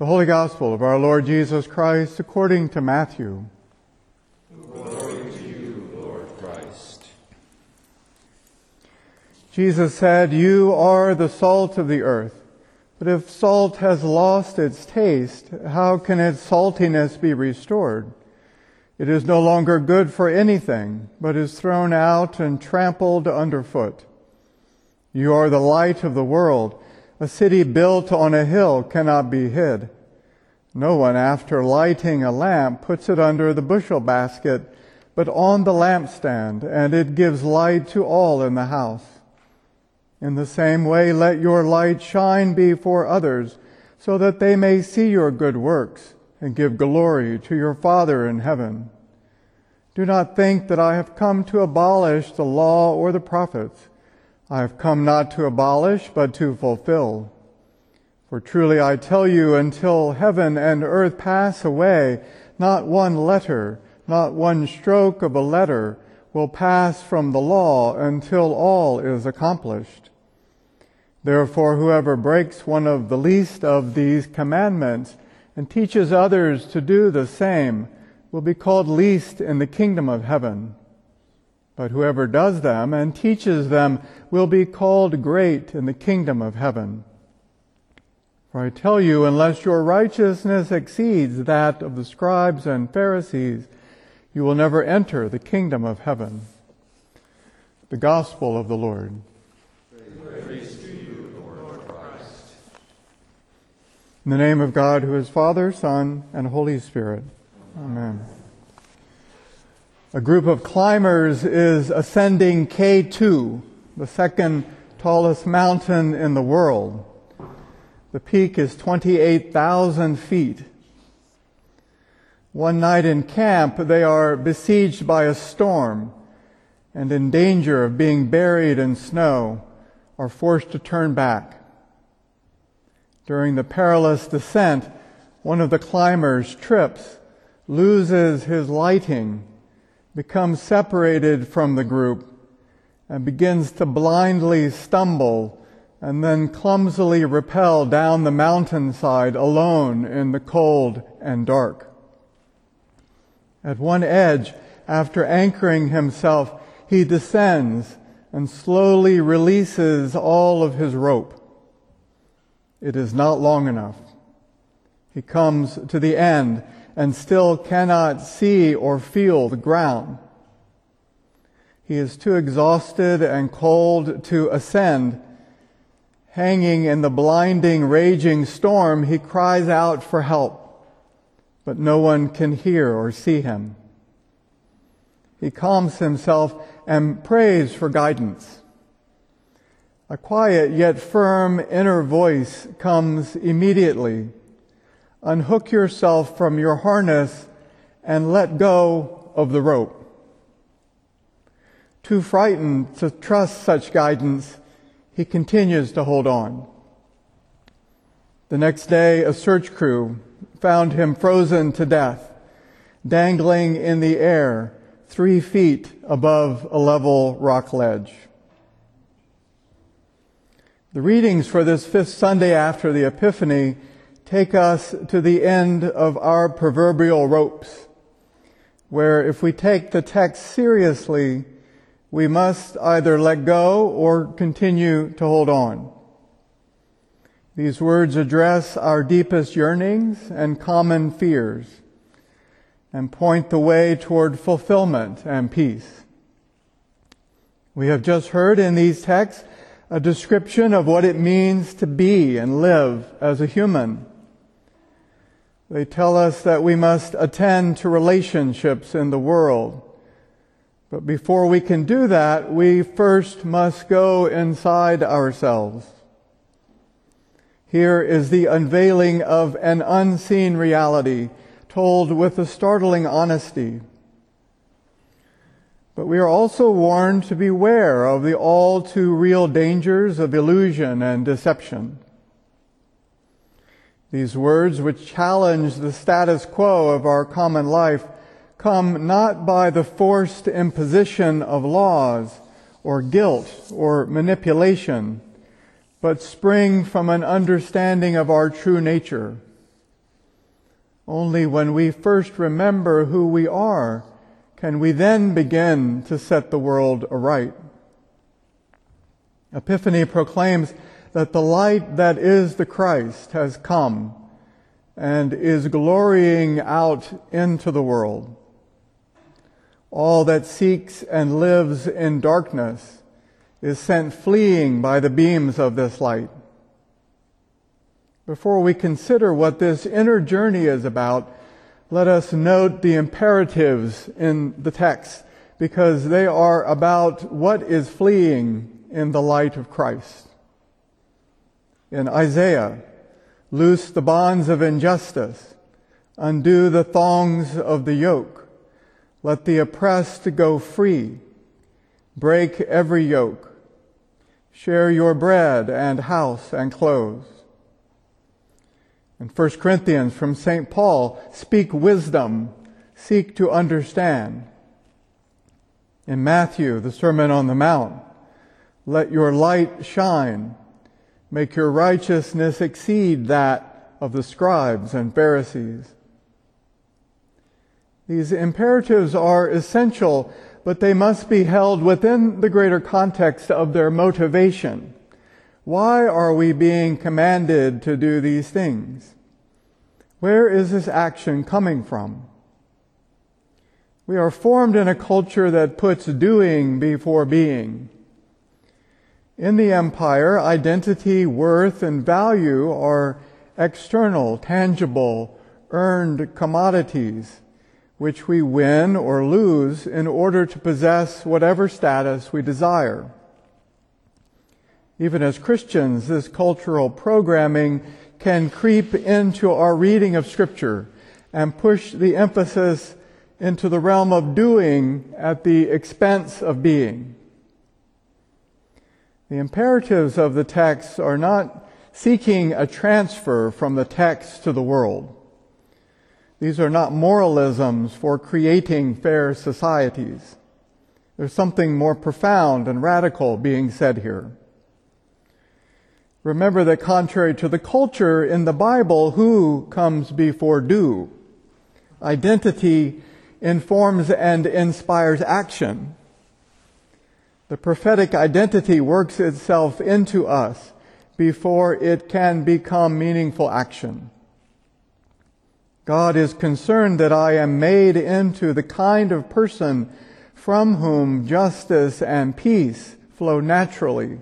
The Holy Gospel of our Lord Jesus Christ according to Matthew. Glory to you, Lord Christ. Jesus said, You are the salt of the earth. But if salt has lost its taste, how can its saltiness be restored? It is no longer good for anything, but is thrown out and trampled underfoot. You are the light of the world. A city built on a hill cannot be hid. No one, after lighting a lamp, puts it under the bushel basket, but on the lampstand, and it gives light to all in the house. In the same way, let your light shine before others, so that they may see your good works and give glory to your Father in heaven. Do not think that I have come to abolish the law or the prophets. I have come not to abolish, but to fulfill. For truly I tell you, until heaven and earth pass away, not one letter, not one stroke of a letter will pass from the law until all is accomplished. Therefore, whoever breaks one of the least of these commandments and teaches others to do the same will be called least in the kingdom of heaven. But whoever does them and teaches them will be called great in the kingdom of heaven. For I tell you, unless your righteousness exceeds that of the scribes and Pharisees, you will never enter the kingdom of heaven. The Gospel of the Lord. Praise to you, Lord Christ. In the name of God, who is Father, Son, and Holy Spirit. Amen. A group of climbers is ascending K2, the second tallest mountain in the world. The peak is 28,000 feet. One night in camp, they are besieged by a storm and in danger of being buried in snow are forced to turn back. During the perilous descent, one of the climbers trips, loses his lighting, becomes separated from the group and begins to blindly stumble and then clumsily rappel down the mountainside alone in the cold and dark. At one edge, after anchoring himself, he descends and slowly releases all of his rope. It is not long enough. He comes to the end and still cannot see or feel the ground. He is too exhausted and cold to ascend. Hanging in the blinding, raging storm, he cries out for help, but no one can hear or see him. He calms himself and prays for guidance. A quiet yet firm inner voice comes immediately unhook yourself from your harness and let go of the rope. Too frightened to trust such guidance, he continues to hold on. The next day, a search crew found him frozen to death, dangling in the air three feet above a level rock ledge. The readings for this fifth Sunday after the Epiphany take us to the end of our proverbial ropes, where if we take the text seriously, we must either let go or continue to hold on. These words address our deepest yearnings and common fears and point the way toward fulfillment and peace. We have just heard in these texts a description of what it means to be and live as a human. They tell us that we must attend to relationships in the world. But before we can do that, we first must go inside ourselves. Here is the unveiling of an unseen reality told with a startling honesty. But we are also warned to beware of the all too real dangers of illusion and deception. These words, which challenge the status quo of our common life, come not by the forced imposition of laws or guilt or manipulation, but spring from an understanding of our true nature, Only when we first remember who we are can we then begin to set the world aright. Epiphany proclaims that the light that is the Christ has come and is glorying out into the world. All that seeks and lives in darkness is sent fleeing by the beams of this light. Before we consider what this inner journey is about, let us note the imperatives in the text because they are about what is fleeing in the light of Christ. In Isaiah, loose the bonds of injustice, undo the thongs of the yoke, let the oppressed go free, break every yoke, share your bread and house and clothes. In 1 Corinthians from St. Paul, speak wisdom, seek to understand. In Matthew, the Sermon on the Mount, let your light shine. Make your righteousness exceed that of the scribes and Pharisees. These imperatives are essential, but they must be held within the greater context of their motivation. Why are we being commanded to do these things? Where is this action coming from? We are formed in a culture that puts doing before being. In the empire, identity, worth, and value are external, tangible, earned commodities, which we win or lose in order to possess whatever status we desire. Even as Christians, this cultural programming can creep into our reading of Scripture and push the emphasis into the realm of doing at the expense of being. The imperatives of the text are not seeking a transfer from the text to the world. These are not moralisms for creating fair societies. There's something more profound and radical being said here. Remember that contrary to the culture in the Bible, who comes before do? Identity informs and inspires action. The prophetic identity works itself into us before it can become meaningful action. God is concerned that I am made into the kind of person from whom justice and peace flow naturally,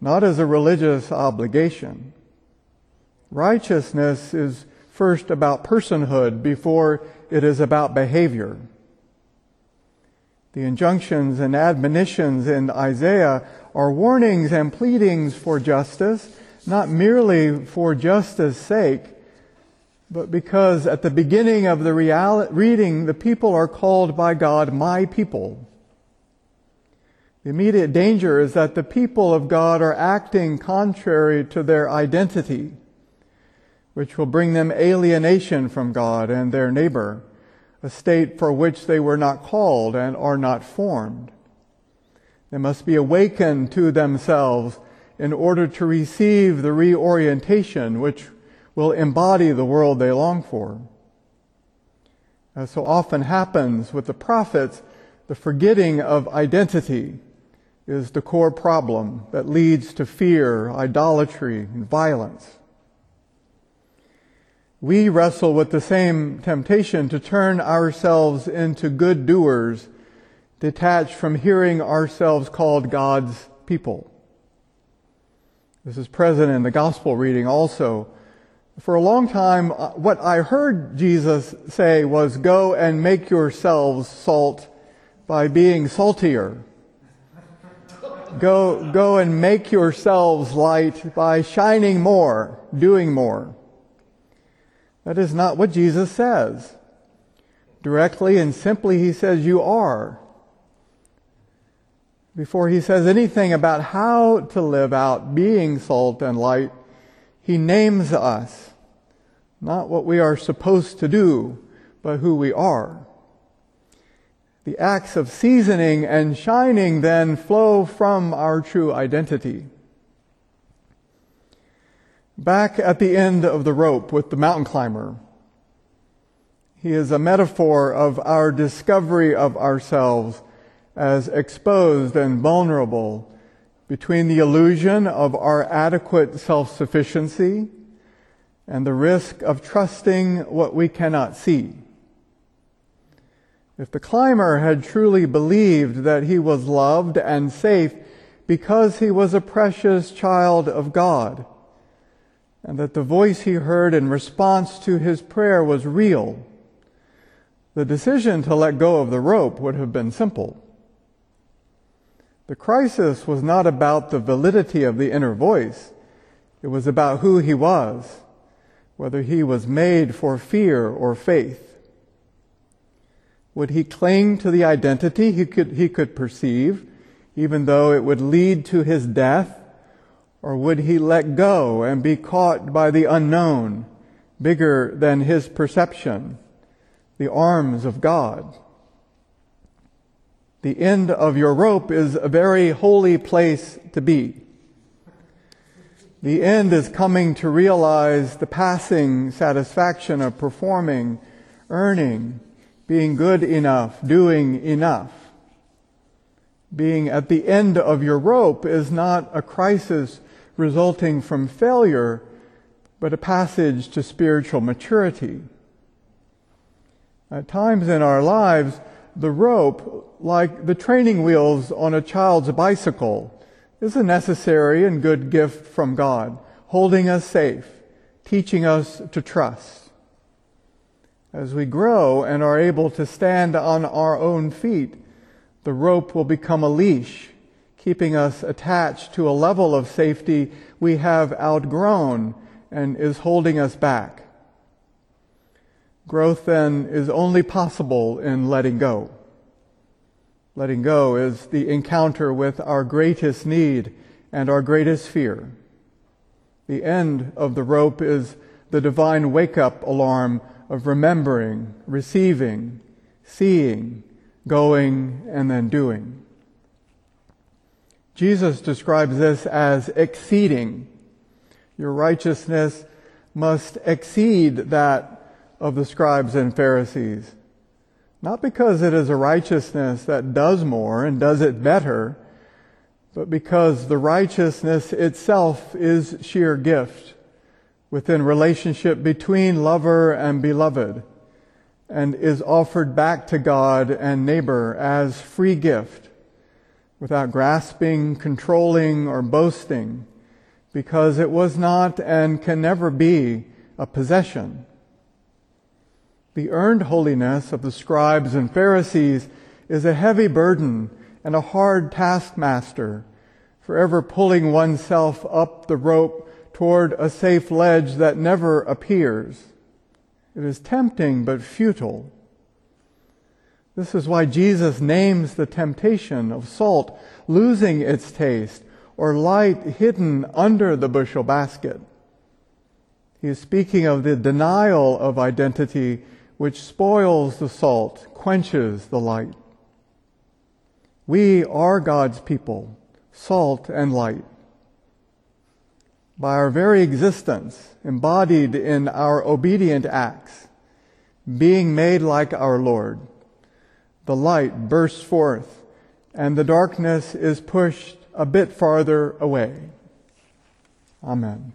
not as a religious obligation. Righteousness is first about personhood before it is about behavior. The injunctions and admonitions in Isaiah are warnings and pleadings for justice, not merely for justice sake, but because at the beginning of the reading, the people are called by God my people. The immediate danger is that the people of God are acting contrary to their identity, which will bring them alienation from God and their neighbor a state for which they were not called and are not formed. They must be awakened to themselves in order to receive the reorientation which will embody the world they long for. As so often happens with the prophets, the forgetting of identity is the core problem that leads to fear, idolatry, and violence we wrestle with the same temptation to turn ourselves into good doers, detached from hearing ourselves called God's people. This is present in the gospel reading also. For a long time, uh, what I heard Jesus say was, go and make yourselves salt by being saltier. Go, go and make yourselves light by shining more, doing more. That is not what Jesus says. Directly and simply, he says, You are. Before he says anything about how to live out being salt and light, he names us. Not what we are supposed to do, but who we are. The acts of seasoning and shining then flow from our true identity. Back at the end of the rope with the mountain climber, He is a metaphor of our discovery of ourselves as exposed and vulnerable between the illusion of our adequate self-sufficiency and the risk of trusting what we cannot see. If the climber had truly believed that he was loved and safe because he was a precious child of God, and that the voice he heard in response to his prayer was real, the decision to let go of the rope would have been simple. The crisis was not about the validity of the inner voice. It was about who he was, whether he was made for fear or faith. Would he cling to the identity he could, he could perceive, even though it would lead to his death? Or would he let go and be caught by the unknown, bigger than his perception, the arms of God? The end of your rope is a very holy place to be. The end is coming to realize the passing satisfaction of performing, earning, being good enough, doing enough. Being at the end of your rope is not a crisis resulting from failure, but a passage to spiritual maturity. At times in our lives, the rope, like the training wheels on a child's bicycle, is a necessary and good gift from God, holding us safe, teaching us to trust. As we grow and are able to stand on our own feet, the rope will become a leash, keeping us attached to a level of safety we have outgrown and is holding us back. Growth then is only possible in letting go. Letting go is the encounter with our greatest need and our greatest fear. The end of the rope is the divine wake up alarm of remembering, receiving, seeing, going, and then doing. Jesus describes this as exceeding. Your righteousness must exceed that of the scribes and Pharisees. Not because it is a righteousness that does more and does it better, but because the righteousness itself is sheer gift within relationship between lover and beloved and is offered back to God and neighbor as free gift without grasping, controlling, or boasting because it was not and can never be a possession. The earned holiness of the scribes and Pharisees is a heavy burden and a hard taskmaster, forever pulling oneself up the rope toward a safe ledge that never appears. It is tempting but futile. This is why Jesus names the temptation of salt losing its taste or light hidden under the bushel basket. He is speaking of the denial of identity which spoils the salt, quenches the light. We are God's people, salt and light. By our very existence, embodied in our obedient acts, being made like our Lord, the light bursts forth and the darkness is pushed a bit farther away. Amen.